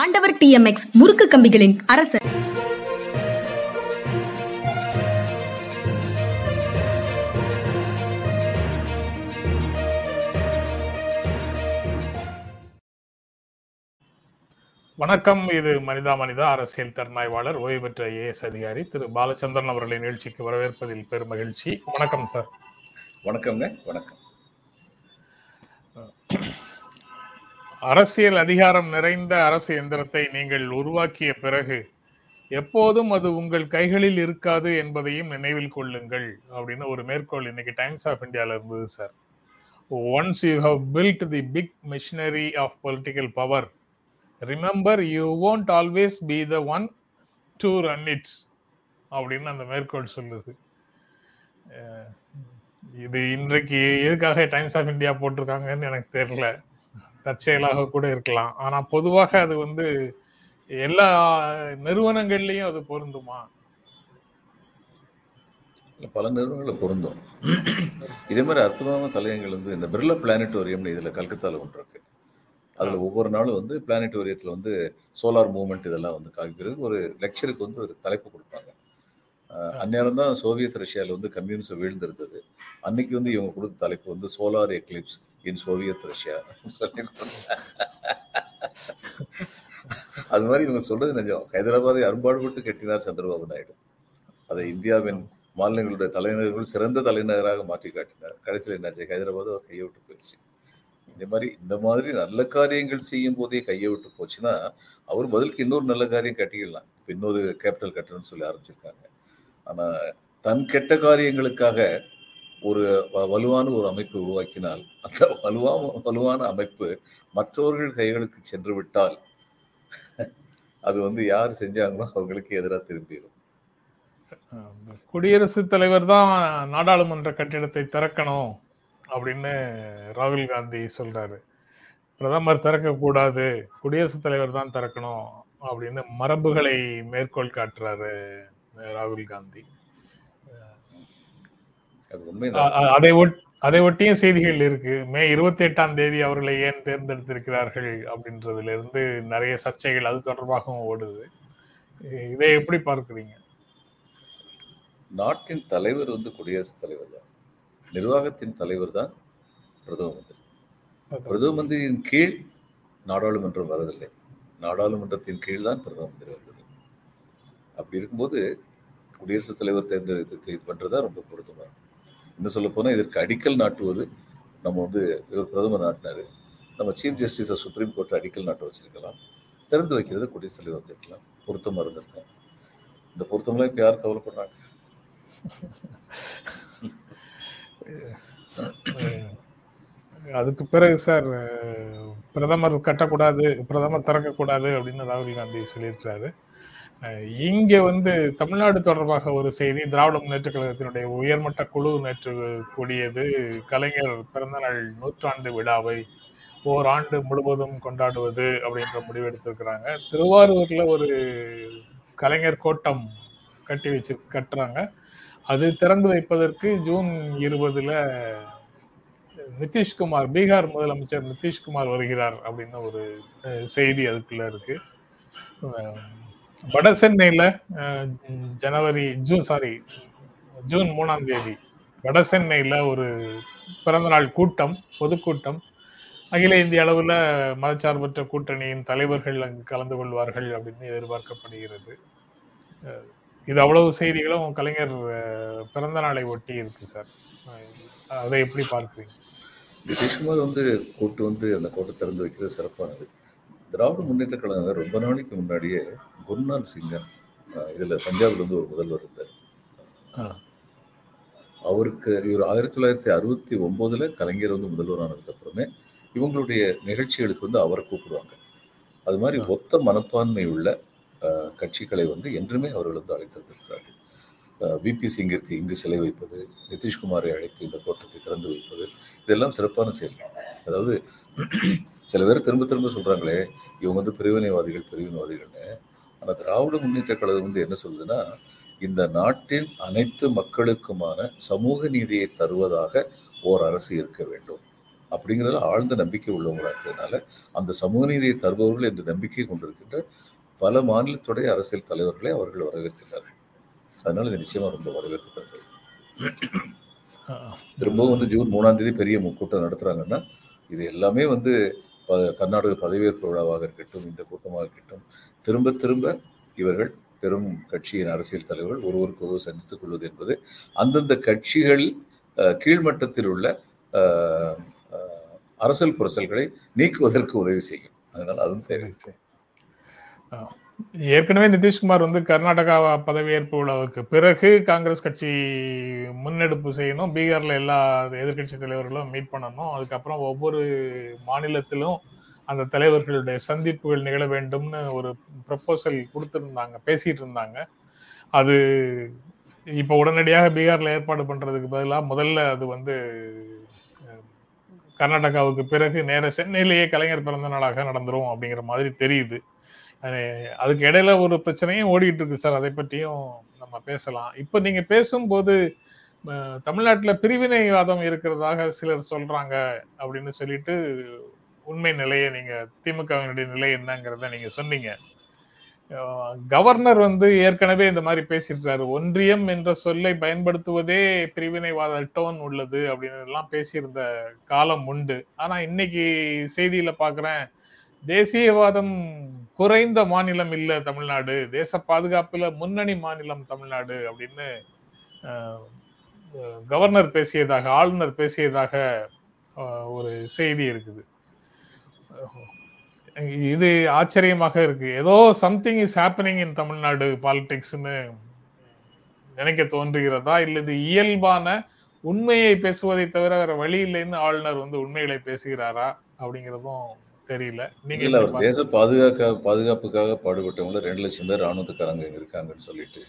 ஆண்டவர் D M X முறுக்கு கம்பிகளின் அரசர். வணக்கம். இது மனிதா மனிதா அரசியல் திறனாய்வாளர் ஓய்வு பெற்ற ஏஎஸ் அதிகாரி திரு பாலச்சந்திரன் அவர்களை நிகழ்ச்சிக்கு வரவேற்பதில் பெரும் மகிழ்ச்சி. வணக்கம் சார். வணக்கம்ங்க வணக்கம். அரசியல் அதிகாரம் நிறைந்த அரசு எந்திரத்தை நீங்கள் உருவாக்கிய பிறகு எப்போதும் அது உங்கள் கைகளில் இருக்காது என்பதையும் நினைவில் கொள்ளுங்கள் அப்படின்னு ஒரு மேற்கோள் இன்னைக்கு டைம்ஸ் ஆஃப் இந்தியாவில் இருந்தது sir once you have built the big machinery of political power remember you won't always be the one to run it அப்படின்னு அந்த மேற்கோள் சொல்லுது. இது இன்றைக்கு எதுக்காக டைம்ஸ் ஆஃப் இந்தியா போட்டிருக்காங்கன்னு எனக்கு தெரியல. தற்செயலாக கூட இருக்கலாம். ஆனா பொதுவாக அது வந்து எல்லா நிறுவனங்கள்லயும் அது பொருந்துமா? பல நிறுவனங்களில் பொருந்தும். இதே மாதிரி அற்புதமான தலையங்கள் வந்து இந்த பிர்லா பிளானட்டோரியம்னு இதில் கல்கத்தாவில் ஒன்று இருக்கு. அதில் ஒவ்வொரு நாளும் வந்து பிளானட்டோரியத்தில் வந்து சோலார் மூவ்மெண்ட் இதெல்லாம் வந்து காமிக்கிறது. ஒரு லெக்சருக்கு வந்து ஒரு தலைப்பு கொடுப்பாங்க. அந்நேரம் தான் சோவியத் ரஷ்யாவில் வந்து கம்யூனிசம் வீழ்ந்திருந்தது. அன்னைக்கு வந்து இவங்க கொடுத்த தலைப்பு வந்து solar eclipse in Soviet Russia சொல்லி அது மாதிரி இவங்க சொல்றது நிஜம். ஹைதராபாத்தை அரும்பாடுபட்டு கட்டினார் சந்திரபாபு நாயுடு. அதை இந்தியாவின் மாநிலங்களுடைய தலைநகர்கள் சிறந்த தலைநகராக மாற்றி காட்டினார். கடைசியில் என்னாச்சு? ஹைதராபாத் அவர் கையை விட்டு போயிடுச்சு. இந்த மாதிரி இந்த மாதிரி நல்ல காரியங்கள் செய்யும் போதே கையை விட்டு போச்சுன்னா அவர் பதிலுக்கு இன்னொரு நல்ல காரியம் கட்டிக்கலாம் இப்போ இன்னொரு கேபிட்டல் கட்டணும்னு சொல்லி ஆரம்பிச்சிருக்காங்க. ஆனால் தன் கெட்ட காரியங்களுக்காக ஒரு வ- வலுவான ஒரு அமைப்பை உருவாக்கினால் அந்த வலுவா வலுவான அமைப்பு மற்றவர்கள் கைகளுக்கு சென்று விட்டால் அது வந்து யார் செஞ்சாங்களோ அவங்களுக்கு எதிராக திரும்பிடும் குடியரசுத் தலைவர் தான் நாடாளுமன்ற கட்டிடத்தை திறக்கணும் அப்படின்னு ராகுல் காந்தி சொல்றாரு. பிரதமர் திறக்கக்கூடாது குடியரசுத் தலைவர் தான் திறக்கணும் அப்படின்னு மரபுகளை மேற்கோள் காட்டுறாரு ராகுல் காந்தி. அது அ- அதை அதை ஒட்டிய செய்திகள் இருக்கு. மே இருபத்தி எட்டாம் தேதி அவர்களை ஏன் தேர்ந்தெடுத்திருக்கிறார்கள் அப்படின்றதுல இருந்து நிறைய சர்ச்சைகள் அது தொடர்பாகவும் ஓடுது. இதை எப்படி பார்க்குறீங்க? நாட்டின் தலைவர் வந்து குடியரசுத் தலைவர் தான். நிர்வாகத்தின் தலைவர் தான் பிரதம மந்திரி. பிரதம மந்திரியின் கீழ் நாடாளுமன்றம் வரவில்லை. நாடாளுமன்றத்தின் கீழ் தான் பிரதம மந்திரி வருகிறது அப்படி இருக்கும்போது குடியரசுத் தலைவர் தேர்ந்தெடுத்து இது பண்றதா ரொம்ப பொருத்தமா இருக்கும். இன்னும் சொல்ல போனால் இதற்கு அடிக்கல் நாட்டுவது நம்ம வந்து இவர் பிரதமர் நாட்டினார். நம்ம சீஃப் ஜஸ்டிஸை சுப்ரீம் கோர்ட் அடிக்கல் நாட்ட வச்சிருக்கலாம். திறந்து வைக்கிறது குடியரசுத் தலைவர் வச்சிருக்கலாம் பொருத்தமாக இருந்திருக்கும். இந்த பொருத்தம்லாம் இப்போ யார் கவலைப்படுறாங்க? அதுக்கு பிறகு சார் பிரதமர் கட்டக்கூடாது பிரதமர் திறக்கக்கூடாது அப்படின்னு ராகுல் காந்தி சொல்லியிருக்கிறாரு. இங்க வந்து தமிழ்நாடு தொடர்பாக ஒரு செய்தி திராவிட முன்னேற்ற கழகத்தினுடைய உயர்மட்ட குழு நேற்று கூடியது. கலைஞர் பிறந்தநாள் நூற்றாண்டு விழாவை ஓராண்டு முழுவதும் கொண்டாடுவது அப்படின்ற முடிவு எடுத்திருக்கிறாங்க திருவாரூர்ல ஒரு கலைஞர் கோட்டம் கட்டி வச்சு கட்டுறாங்க. அது திறந்து வைப்பதற்கு ஜூன் இருபதுல நிதிஷ்குமார் பீகார் முதலமைச்சர் நிதிஷ்குமார் வருகிறார் அப்படின்னு ஒரு செய்தி அதுக்குள்ள இருக்கு. வட சென்னையில ஜனவரி ஜூன் சாரி ஜூன் மூணாம் தேதி வட சென்னையில ஒரு பிறந்தநாள் கூட்டம் பொதுக்கூட்டம் அகில இந்திய அளவுல மதச்சார்பற்ற கூட்டணியின் தலைவர்கள் அங்கு கலந்து கொள்வார்கள் அப்படின்னு எதிர்பார்க்கப்படுகிறது. இது அவ்வளவு செய்திகளும் கலைஞர் பிறந்த நாளை ஒட்டி இருக்கு சார். அதை எப்படி பார்க்குறீங்க? நிதிஷ்குமார் வந்து கூட்டு வந்து அந்த கோட்டை திறந்து வைக்கிறது சிறப்பானது. திராவிட முன்னேற்ற கழகம் ரொம்ப நாளைக்கு முன்னாடியே குருநாத் சிங்கன் இதுல பஞ்சாப்ல வந்து ஒரு முதல்வர் இருந்தார். அவருக்கு இவர் ஆயிரத்தி தொள்ளாயிரத்தி அறுபத்தி ஒன்பதுல கலைஞர் வந்து முதல்வர் ஆனதுக்கு அப்புறமே இவங்களுடைய நிகழ்ச்சிகளுக்கு வந்து அவரை கூப்பிடுவாங்க. அது மாதிரி ஒத்த மனப்பான்மை உள்ள கட்சிகளை வந்து என்றுமே அவர்கள் வந்து அழைத்திருந்திருக்கிறார்கள் விபி சிங்கிற்கு இங்கு சிலை வைப்பது நிதிஷ்குமாரை அழைத்து இந்த கோட்டத்தை திறந்து வைப்பது இதெல்லாம் சிறப்பான செயல் அதாவது சில பேர் திரும்ப திரும்ப சொல்றாங்களே இவங்க வந்து பிரிவினைவாதிகள் பிரிவினைவாதிகள்னு. ஆனால் திராவிட முன்னேற்ற கழகம் வந்து என்ன சொல்லுதுன்னா இந்த நாட்டின் அனைத்து மக்களுக்குமான சமூக நீதியை தருவதாக ஓர் அரசு இருக்க வேண்டும். அப்படிங்கிறது ஆழ்ந்த நம்பிக்கை உள்ளவங்களா இருக்கிறதுனால அந்த சமூக நீதியை தருபவர்கள் என்று நம்பிக்கை கொண்டிருக்கின்ற பல மாநிலத்துடைய அரசியல் தலைவர்களை அவர்கள் வரவேற்கிறார்கள் அதனால இது நிச்சயமா ரொம்ப வரவேற்கத்தக்கது திரும்பவும் வந்து ஜூன் மூணாம் தேதி பெரிய கூட்டம் நடத்துறாங்கன்னா இது எல்லாமே வந்து ப- கர்நாடக பதவியேற்பு விழாவாக இருக்கட்டும் இந்த கூட்டமாக இருக்கட்டும் திரும்ப திரும்ப இவர்கள் பெரும் கட்சியின் அரசியல் தலைவர்கள் ஒருவருக்கு ஒருவர் சந்தித்துக் கொள்வது என்பது அந்தந்த கட்சிகள் கீழ்மட்டத்தில் உள்ள அரசல் அரசியல் புரசல்களை நீக்குவதற்கு உதவி செய்யும். அதனால் அதுவும் தேவை. ஏற்கனவே நிதிஷ்குமார் வந்து கர்நாடகா பதவியேற்பு விழாவுக்கு பிறகு காங்கிரஸ் கட்சி முன்னெடுப்பு செய்யணும் பீகார்ல எல்லா எதிர்க்கட்சி தலைவர்களும் மீட் பண்ணணும். அதுக்கப்புறம் ஒவ்வொரு மாநிலத்திலும் அந்த தலைவர்களுடைய சந்திப்புகள் நிகழ வேண்டும்னு ஒரு ப்ரப்போசல் கொடுத்துருந்தாங்க பேசிட்டு இருந்தாங்க அது இப்போ உடனடியாக பீகார்ல ஏற்பாடு பண்றதுக்கு பதிலாக முதல்ல அது வந்து கர்நாடகாவுக்கு பிறகு நேர சென்னையிலேயே கலைஞர் பிறந்த நாளாக நடந்துரும் அப்படிங்கிற மாதிரி தெரியுது. அதுக்கு இடையில ஒரு பிரச்சனையும் ஓடிட்டு இருக்கு சார். அதை பற்றியும் நம்ம பேசலாம். இப்போ நீங்க பேசும்போது தமிழ்நாட்டில் பிரிவினைவாதம் இருக்கிறதாக சிலர் சொல்றாங்க அப்படின்னு சொல்லிட்டு உண்மை நிலையை நீங்க திமுகவினுடைய நிலை என்னங்கிறத நீங்க சொன்னீங்க. கவர்னர் வந்து ஏற்கனவே இந்த மாதிரி பேசியிருக்காரு. ஒன்றியம் என்ற சொல்லை பயன்படுத்துவதே பிரிவினைவாத டோன் உள்ளது அப்படின்னு எல்லாம் பேசியிருந்த காலம் உண்டு. ஆனா இன்னைக்கு செய்தியில பாக்குறேன் தேசியவாதம் குறைந்த மாநிலம் இல்ல தமிழ்நாடு. தேச பாதுகாப்புல முன்னணி மாநிலம் தமிழ்நாடு அப்படின்னு கவர்னர் பேசியதாக ஆளுநர் பேசியதாக ஒரு செய்தி இருக்குது. இது ஆச்சரியமாக இருக்கு. ஏதோ something is happening in Tamil Nadu பாலிடிக்ஸ்னு நினைக்க தோன்றுகிறதா? இல்லது இயல்பான உண்மையை பேசுவதை தவிர வேற வழி இல்லைன்னு ஆளுநர் வந்து உண்மைகளை பேசுகிறாரா? அப்படிங்கிறதும் தெரியல. நீங்க இல்ல அவர் தேச பாதுகாக்க பாதுகாப்புக்காக பாடுபட்டவங்கள ரெண்டு லட்சம் பேர் ராணுவத்துக்காரங்க இங்க இருக்காங்கன்னு சொல்லிட்டு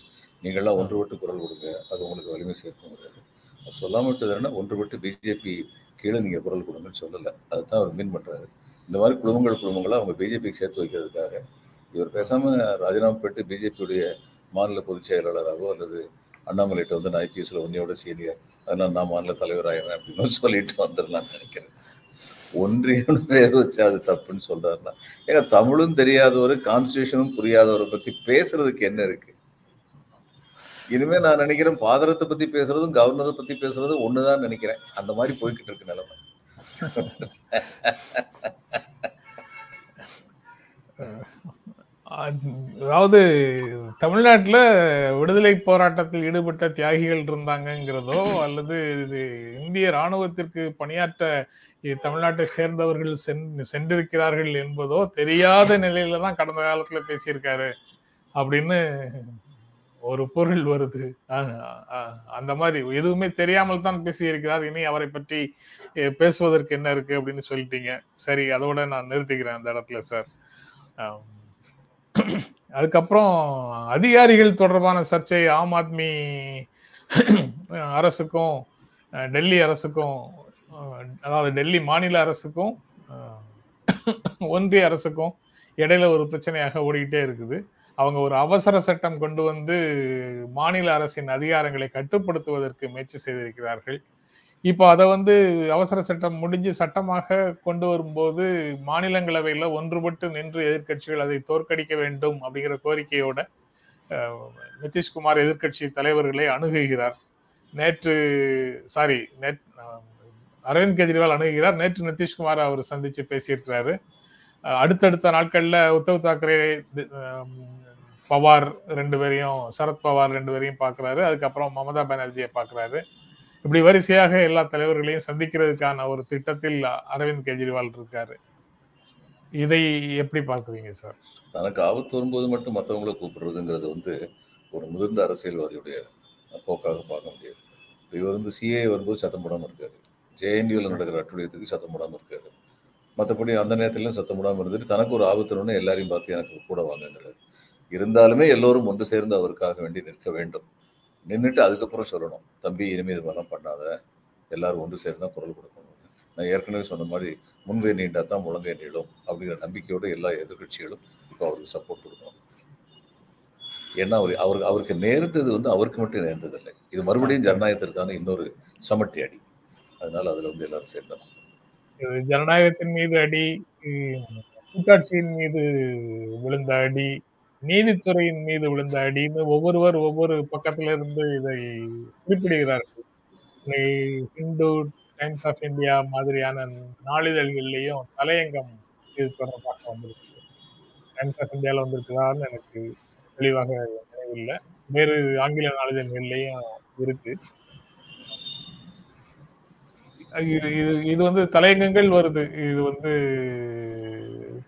நீங்கள்லாம் ஒன்றுபட்டு குரல் கொடுங்க. அது உங்களுக்கு வலிமை சேர்க்குங்கிறாரு அவர் சொல்லாம என்ன ஒன்றுபட்டு பிஜேபி கீழே நீங்க குரல் கொடுங்கன்னு சொல்லல. அதுதான் அவர் மீன் பண்றாரு. இந்த மாதிரி குழுமங்கள் குழுமங்களா அவங்க பிஜேபிக்கு சேர்த்து வைக்கிறதுக்காக இவர் பேசாம ராஜினாமா பெற்று பிஜேபியுடைய மாநில பொதுச் செயலாளராகவோ அல்லது அண்ணாமலைகிட்ட வந்து நான் ஐபிஎஸ்ல உன்னையோட சீனியர் அதனால நான் மாநில தலைவராகிறேன் அப்படின்னு சொல்லிட்டு வந்துடலாம்னு நினைக்கிறேன். ஒன்றியம் பேர் வச்சு அது தப்புன்னு சொல்றாருன்னா. ஏங்க தமிழும் தெரியாதவர் கான்ஸ்டியூஷனும் புரியாதவரை பத்தி பேசுறதுக்கு என்ன இருக்கு? இனிமே நான் நினைக்கிறேன் பாதரத்தை பத்தி பேசுறதும் கவர்னரை பத்தி பேசுறதும் ஒண்ணுதான் நினைக்கிறேன். அந்த மாதிரி போய்கிட்டு இருக்கு நிலைமை. அதாவது தமிழ்நாட்டில் விடுதலை போராட்டத்தில் ஈடுபட்ட தியாகிகள் இருந்தாங்கங்கிறதோ அல்லது இது இந்திய ராணுவத்திற்கு பணியாற்ற தமிழ்நாட்டை சேர்ந்தவர்கள் சென்- சென்றிருக்கிறார்கள் என்பதோ தெரியாத நிலையில தான் கடந்த காலத்துல பேசியிருக்காரு. அப்படின்னு ஒரு பொருள் வருது. அந்த மாதிரி எதுவுமே தெரியாமல் தான் பேசியிருக்கிறார். இனி அவரை பற்றி பேசுவதற்கு என்ன இருக்கு அப்படின்னு சொல்லிட்டீங்க. சரி அதோட நான் நிறுத்திக்கிறேன் அந்த இடத்துல சார். ஆம். அதுக்கப்புறம் அதிகாரிகள் தொடர்பான சர்ச்சை ஆம் ஆத்மி அரசுக்கும் டெல்லி அரசுக்கும் அதாவது டெல்லி மாநில அரசுக்கும் ஒன்றிய அரசுக்கும் இடையில ஒரு பிரச்சனையாக ஓடிக்கிட்டே இருக்குது. அவங்க ஒரு அவசர சட்டம் கொண்டு வந்து மாநில அரசின் அதிகாரங்களை கட்டுப்படுத்துவதற்கு முயற்சி செய்திருக்கிறார்கள். இப்போ அதை வந்து அவசர சட்டம் முடிஞ்சு சட்டமாக கொண்டு வரும்போது மாநிலங்களவையில் ஒன்றுபட்டு நின்று எதிர்க்கட்சிகள் அதை தோற்கடிக்க வேண்டும் அப்படிங்கிற கோரிக்கையோட நிதிஷ்குமார் எதிர்க்கட்சி தலைவர்களை அணுகுகிறார். நேற்று சாரி நேற்று அரவிந்த் கெஜ்ரிவால் அணுகுகிறார். நேற்று நிதிஷ்குமார் அவர் சந்திச்சு பேசியிருக்கிறாரு. அடுத்தடுத்த நாட்களில் உத்தவ் தாக்கரே பவார் ரெண்டு பேரையும் சரத் பவார் ரெண்டு பேரையும் பார்க்கறாரு. அதுக்கப்புறம் மமதா பானர்ஜியை பார்க்கறாரு. இப்படி வரிசையாக எல்லா தலைவர்களையும் சந்திக்கிறதுக்கான ஒரு திட்டத்தில் அரவிந்த் கெஜ்ரிவால் இருக்காரு. இதை எப்படி பார்க்குறீங்க சார்? தனக்கு ஆபத்து வரும்போது மட்டும் மற்றவங்கள கூப்பிடுறதுங்கிறது வந்து ஒரு முதிர்ந்த அரசியல்வாதியுடைய போக்காக பார்க்க முடியாது. இவர் வந்து சிஏ வரும்போது சத்தம் போடாமல் இருக்காரு. ஜேஎன்யூவில் நடக்கிற அட்டுடையத்துக்கு சத்தம் போடாமல் இருக்காரு. மற்றபடி அந்த நேரத்துலையும் சத்தம் போடாமல் இருந்துட்டு தனக்கு ஒரு ஆபத்துன்னு எல்லாரையும் பார்த்து எனக்கு கூட வாங்குங்கிறார். இருந்தாலுமே எல்லோரும் ஒன்று சேர்ந்து அவருக்காக வேண்டி நிற்க வேண்டும். நின்றுட்டு அதுக்கப்புறம் சொல்லணும். தம்பி இனிமேல் இது மாதிரிலாம் பண்ணாத. எல்லாரும் ஒன்று சேர்ந்து தான் குரல் கொடுக்கணும். நான் ஏற்கனவே சொன்ன மாதிரி முன்பே நீண்டா தான் முழங்கை நீளும் அப்படிங்கிற நம்பிக்கையோட எல்லா எதிர்க்கட்சிகளும் இப்போ அவருக்கு சப்போர்ட் கொடுக்கணும். ஏன்னா அவர் அவருக்கு அவருக்கு நேர்ந்தது வந்து அவருக்கு மட்டும் நேர்ந்ததில்லை. இது மறுபடியும் ஜனநாயகத்திற்கான இன்னொரு சமட்டி அடி. அதனால அதில் வந்து எல்லாரும் சேர்ந்தாங்க ஜனநாயகத்தின் மீது அடி கூட்டாட்சியின் மீது விழுந்த அடி நீதித்துறையின் மீது விழுந்த அடின்னு ஒவ்வொருவர் ஒவ்வொரு பக்கத்துல இருந்து இதை குறிப்பிடுகிறார்கள். ஹிந்து டைம்ஸ் ஆஃப் இந்தியா மாதிரியான நாளிதழ்கள்லயும் தலையங்கம் இது தொடர்பாக வந்திருக்கு. டைம்ஸ் ஆஃப் இந்தியால வந்திருக்குதான்னு எனக்கு தெளிவாக நினைவில்லை. வேறு ஆங்கில நாளிதழ்கள்லயும் இருக்கு. இது இது- வந்து தலையங்கங்கள் வருது. இது வந்து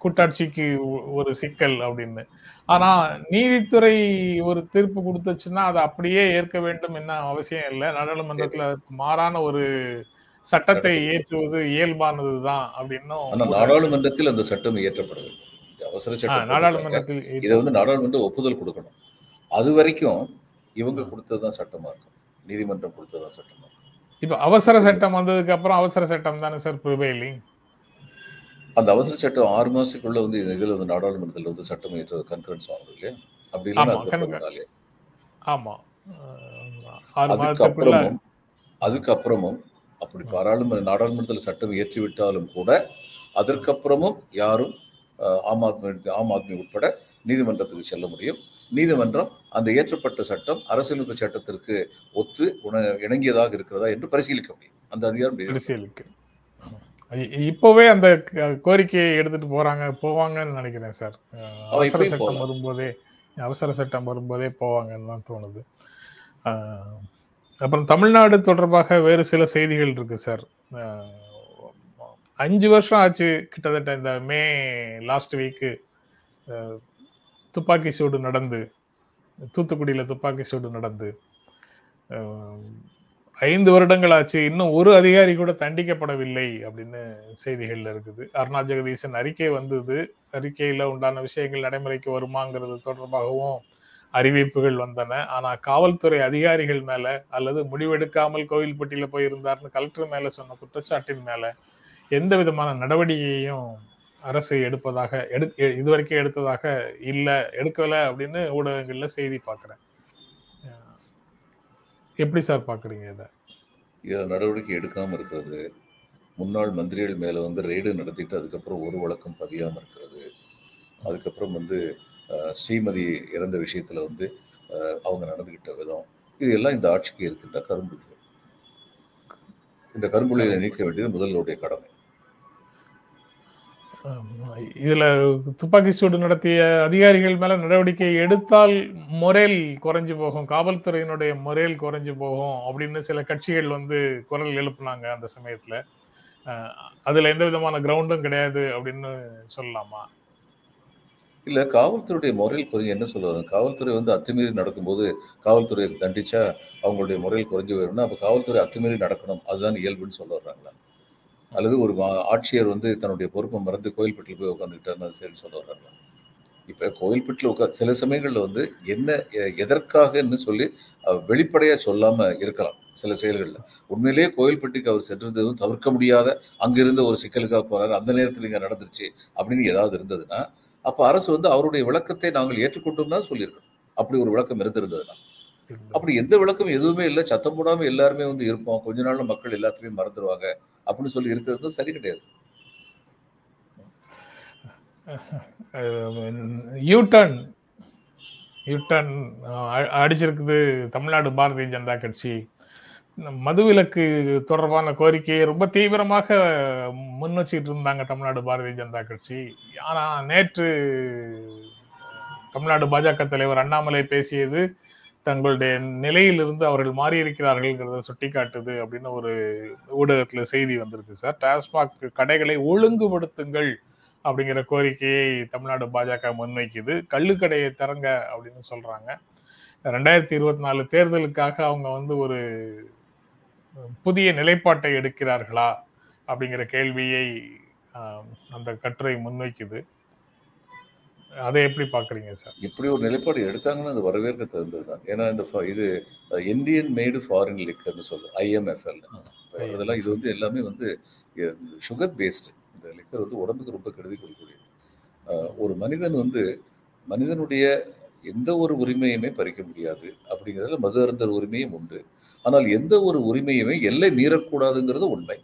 கூட்டாட்சிக்கு ஒரு சிக்கல் அப்படின்னு. ஆனா நீதித்துறை ஒரு தீர்ப்பு கொடுத்துச்சுன்னா அதை அப்படியே ஏற்க வேண்டும் என்ன அவசியம் இல்லை. நாடாளுமன்றத்துல அதுக்கு மாறான ஒரு சட்டத்தை ஏற்றுவது இயல்பானதுதான் அப்படின்னும் ஆனா நாடாளுமன்றத்தில் அந்த சட்டம் இந்த அவசர சட்டம். நாடாளுமன்றத்தில் இதை வந்து நாடாளுமன்றம் ஒப்புதல் கொடுக்கணும். அது வரைக்கும் இவங்க கொடுத்ததுதான் சட்டமா இருக்கும். நீதிமன்றம் கொடுத்ததுதான் சட்டமா இருக்கும். இப்ப அவசர சட்டம் வந்ததுக்கு அப்புறம் அவசர சட்டம் தானே சார் ப்ரிவைலிங் அந்த அவசர சட்டம் ஆறு மாசத்துக்குள்ள வந்து இதுல வந்து நாடாளுமன்றத்தில் வந்து சட்டம் ஏற்ற கன்ஃபரன்ஸ் ஆகும் இல்லையா? அப்படி இல்லைன்னா ஆமா, அதுக்கப்புறம் concur- நாளே. ஆமா. அஹ், ஆறு மாதத்துக்குள்ள அதுக்கப்புறமும் அதுக்கப்புறமும் அப்படி பாராளுமன்ற நாடாளுமன்றத்தில் சட்டம் இயற்றி விட்டாலும் கூட அதற்கப்புறமும் யாரும் ஆம் ஆத்மி ஆம் ஆத்மி உட்பட நீதிமன்றத்துக்கு செல்ல முடியும். நீதிமன்றம் அந்த இயற்றப்பட்ட சட்டம் அரசியலமைப்பு சட்டத்திற்கு ஒத்து உண- இணங்கியதாக இருக்கிறதா என்று பரிசீலிக்க முடியும். அந்த அதிகாரம் இ- இப்பவே அந்த கோரிக்கையை எடுத்துட்டு போறாங்க போவாங்கன்னு நினைக்கிறேன் சார். அவசர சட்டம். வரும்போதே அவசர சட்டம் வரும்போதே போவாங்கன்னு தான் தோணுது. அப்புறம் தமிழ்நாடு தொடர்பாக வேறு சில செய்திகள் இருக்கு சார். அஞ்சு வருஷம் ஆச்சு கிட்டத்தட்ட இந்த மே லாஸ்ட் வீக்கு. துப்பாக்கி சூடு நடந்து தூத்துக்குடியில் துப்பாக்கி சூடு நடந்து ஐந்து வருடங்கள் ஆச்சு. இன்னும் ஒரு அதிகாரி கூட தண்டிக்கப்படவில்லை அப்படின்னு செய்திகள்ல இருக்குது. அருணா ஜெகதீசன் அறிக்கை வந்தது. அறிக்கையில உண்டான விஷயங்கள் நடைமுறைக்கு வருமாங்கிறது தொடர்பாகவும் அறிவிப்புகள் வந்தன. ஆனா காவல்துறை அதிகாரிகள் மேல அல்லது முடிவெடுக்காமல் கோவில்பட்டியில போயிருந்தார்னு கலெக்டர் மேல சொன்ன குற்றச்சாட்டின் மேல எந்த விதமான நடவடிக்கையையும் அரசு எடுப்பதாக எடு எ- இதுவரைக்கும் எடுத்ததாக இல்லை எடுக்கலை அப்படின்னு ஊடகங்கள்ல செய்தி பார்க்குறேன் எப்படி சார் பார்க்குறீங்க இதை? இதில் நடவடிக்கை எடுக்காமல் இருக்கிறது. முன்னாள் மந்திரிகள் மேலே வந்து ரெய்டு நடத்திட்டு அதுக்கப்புறம் ஒரு வழக்கம் பதியாமல் இருக்கிறது. அதுக்கப்புறம் வந்து ஸ்ரீமதி இறந்த விஷயத்தில் வந்து அவங்க நடந்துக்கிட்ட விதம். இது எல்லாம் இந்த ஆட்சிக்கு இருக்கின்ற கரும்புள்ளிகள் இந்த கரும்புள்ளிகளை நீக்க வேண்டியது முதல்வருடைய கடமை. இதுல துப்பாக்கி சூடு நடத்திய அதிகாரிகள் மேல நடவடிக்கை எடுத்தால் முறையில் குறைஞ்சு போகும் காவல்துறையினுடைய முறையில் குறைஞ்சு போகும் அப்படின்னு சில கட்சிகள் வந்து குரல் எழுப்புனாங்க அந்த சமயத்துல. அதுல எந்த விதமான கிரவுண்டும் கிடையாது அப்படின்னு சொல்லலாமா? இல்ல காவல்துறையுடைய முறையில் குறைஞ்சு என்ன சொல்லுவாங்க காவல்துறை வந்து அத்துமீறி நடக்கும்போது காவல்துறையை தண்டிச்சா அவங்களுடைய முறையில் குறைஞ்சு வரும்னா அப்ப காவல்துறை அத்துமீறி நடக்கணும். அதுதான் இயல்புன்னு சொல்ல வர்றாங்க. அல்லது ஒரு ஆட்சியர் வந்து தன்னுடைய பொறுப்பை மறந்து கோயில்பட்டில் போய் உட்காந்துக்கிட்டாருன்னு சரி சொல்ல வர்றாங்க இப்போ கோயில்பட்டில் உட்கா சில சமயங்களில் வந்து என்ன எ- எதற்காகன்னு சொல்லி வெளிப்படையாக சொல்லாமல் இருக்கலாம் சில செயல்களில். உண்மையிலேயே கோயில்பட்டிக்கு அவர் சென்றிருந்ததும் தவிர்க்க முடியாத அங்கிருந்த ஒரு சிக்கலுக்காக போகிறார் அந்த நேரத்தில் இங்கே நடந்துருச்சு அப்படின்னு ஏதாவது இருந்ததுன்னா அப்போ அரசு வந்து அவருடைய விளக்கத்தை நாங்கள் ஏற்றுக்கொண்டோம் தான் சொல்லியிருக்கணும். அப்படி ஒரு விளக்கம் இருந்திருந்ததுன்னா. அப்படி எந்த விளக்கம் எதுவுமே இல்லை. சத்தம் போடாம எல்லாருமே வந்து இருப்போம். கொஞ்ச நாள்ல மக்கள் எல்லாத்தையும் மறந்துடுவாங்க அப்படின்னு சொல்லி இருக்கிறது சரி கிடையாது. யூட்டர்ன் யூட்டர்ன் அடிச்சிருக்குது தமிழ்நாடு பாரதிய ஜனதா கட்சி. மதுவிலக்கு தொடர்பான கோரிக்கையை ரொம்ப தீவிரமாக முன் வச்சுட்டு இருந்தாங்க தமிழ்நாடு பாரதிய ஜனதா கட்சி. ஆனா நேற்று தமிழ்நாடு பாஜக தலைவர் அண்ணாமலை பேசியது தங்களுடைய நிலையிலிருந்து அவர்கள் மாறியிருக்கிறார்கள்ங்கிறத சுட்டிக்காட்டுது அப்படின்னு ஒரு ஊடகத்துல செய்தி வந்திருக்கு சார். டாஸ்மாக் கடைகளை ஒழுங்குபடுத்துங்கள் அப்படிங்கிற கோரிக்கையை தமிழ்நாடு பாஜக முன்வைக்குது. கள்ளுக்கடையை திறங்க அப்படின்னு சொல்றாங்க. ரெண்டாயிரத்தி இருபத்தி நாலு தேர்தலுக்காக அவங்க வந்து ஒரு புதிய நிலைப்பாட்டை எடுக்கிறார்களா அப்படிங்கிற கேள்வியை அந்த கட்டுரை முன்வைக்குது. அதை எப்படி பாக்குறீங்க சார்? இப்படி ஒரு நிலைப்பாடு எடுத்தாங்கன்னா அது வரவேற்க தகுந்தது தான். ஏன்னா இந்த இது இந்தியன் மேடு ஃபாரின் லிக்கர்னு சொல்லு ஐஎம்எஃப்எல் அதெல்லாம் இது வந்து எல்லாமே வந்து சுகர் பேஸ்டு இந்த லிக்கர் வந்து உடம்புக்கு ரொம்ப கெடுதி கொடுக்கக்கூடியது. ஒரு மனிதன் வந்து மனிதனுடைய எந்த ஒரு உரிமையுமே பறிக்க முடியாது அப்படிங்கிறதுல மது அருந்தல் உரிமையும் உண்டு. ஆனால் எந்த ஒரு உரிமையுமே எல்லை மீறக்கூடாதுங்கிறது உண்மை.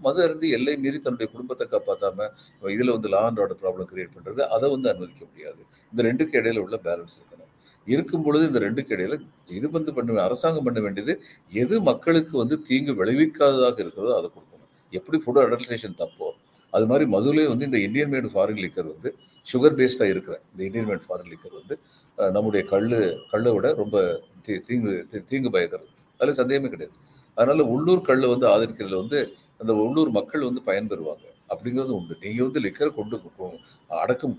மது அருந்து எல்லை மீறி தன்னுடைய குடும்பத்தை காப்பாற்றாம இதில் வந்து law and order problem create பண்ணுறது அதை வந்து அனுமதிக்க முடியாது. இந்த ரெண்டுக்கு இடையில உள்ள பேலன்ஸ் இருக்கணும். இருக்கும் பொழுது இந்த ரெண்டுக்கு இடையில இது வந்து பண்ண அரசாங்கம் பண்ண வேண்டியது எது மக்களுக்கு வந்து தீங்கு விளைவிக்காததாக இருக்கிறதோ அதை கொடுக்கணும். எப்படி ஃபுட் அடல்ட்ரேஷன் தப்போ? அது மாதிரி மதுவிலே வந்து இந்த இந்தியன் மேடு ஃபாரின் லிக்கர் வந்து சுகர் பேஸ்டாக இருக்கிற இந்த இந்தியன் மேட் ஃபாரின் லிக்கர் வந்து நம்முடைய கல் கல்லை விட ரொம்ப தீ- தீங்கு தீ- தீங்கு பயக்கிறது. அதில் சந்தேகமே கிடையாது. அதனால உள்ளூர் கல்லை வந்து ஆதரிக்கிறதுல வந்து அந்த உள்ளூர் மக்கள் வந்து பயன்பெறுவாங்க அப்படிங்கிறது உண்டு. நீங்க வந்து லிக்கரை கொண்டு அடக்கம்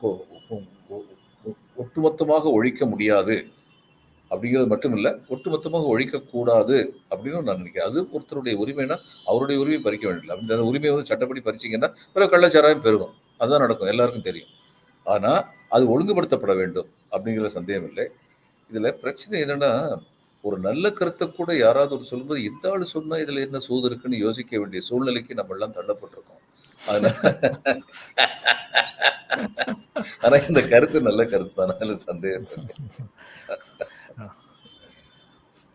ஒட்டுமொத்தமாக ஒழிக்க முடியாது. அப்படிங்கிறது மட்டும் இல்லை ஒட்டுமொத்தமாக ஒழிக்கக்கூடாது அப்படின்னு நான் நினைக்கிறேன். அது ஒருத்தருடைய உரிமைனா அவருடைய உரிமை பறிக்க வேண்டியதில்லை. அப்படி அந்த உரிமையை வந்து சட்டப்படி பறிச்சீங்கன்னா பிற கள்ளச்சாராயம் பெருகும். அதுதான் நடக்கும். எல்லாருக்கும் தெரியும். ஆனால் அது ஒழுங்குபடுத்தப்பட வேண்டும் அப்படிங்கிற சந்தேகம் இல்லை. இதில் பிரச்சனை என்னென்னா ஒரு நல்ல கருத்தை கூட யாராவது ஒரு சொல்லும்போது இந்த ஆள் சொன்னா இதுல என்ன சூது இருக்குன்னு யோசிக்க வேண்டிய சூழ்நிலைக்கு நம்ம எல்லாம் தள்ளப்பட்டிருக்கோம். அதனால ஆனா இந்த கருத்து நல்ல கருத்து தானே சந்தேகம்